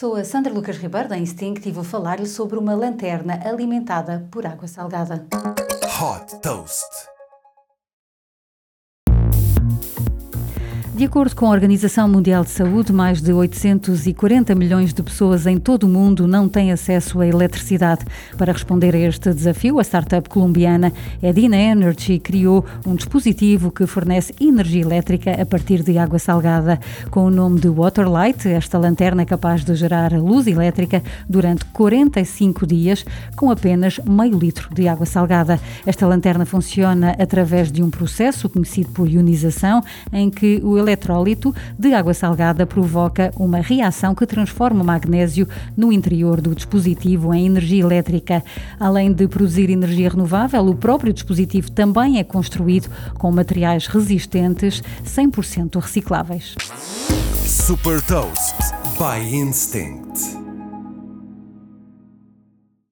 Sou a Sandra Lucas Ribeiro da Instinct e vou falar-lhe sobre uma lanterna alimentada por água salgada. Hot Toast. De acordo com a Organização Mundial de Saúde, mais de 840 milhões de pessoas em todo o mundo não têm acesso à eletricidade. Para responder a este desafio, a startup colombiana Edina Energy criou um dispositivo que fornece energia elétrica a partir de água salgada. Com o nome de Waterlight, esta lanterna é capaz de gerar luz elétrica durante 45 dias com apenas meio litro de água salgada. Esta lanterna funciona através de um processo conhecido por ionização, em que o eletrólito de água salgada provoca uma reação que transforma o magnésio no interior do dispositivo em energia elétrica. Além de produzir energia renovável, o próprio dispositivo também é construído com materiais resistentes 100% recicláveis. Super Toast by Instinct.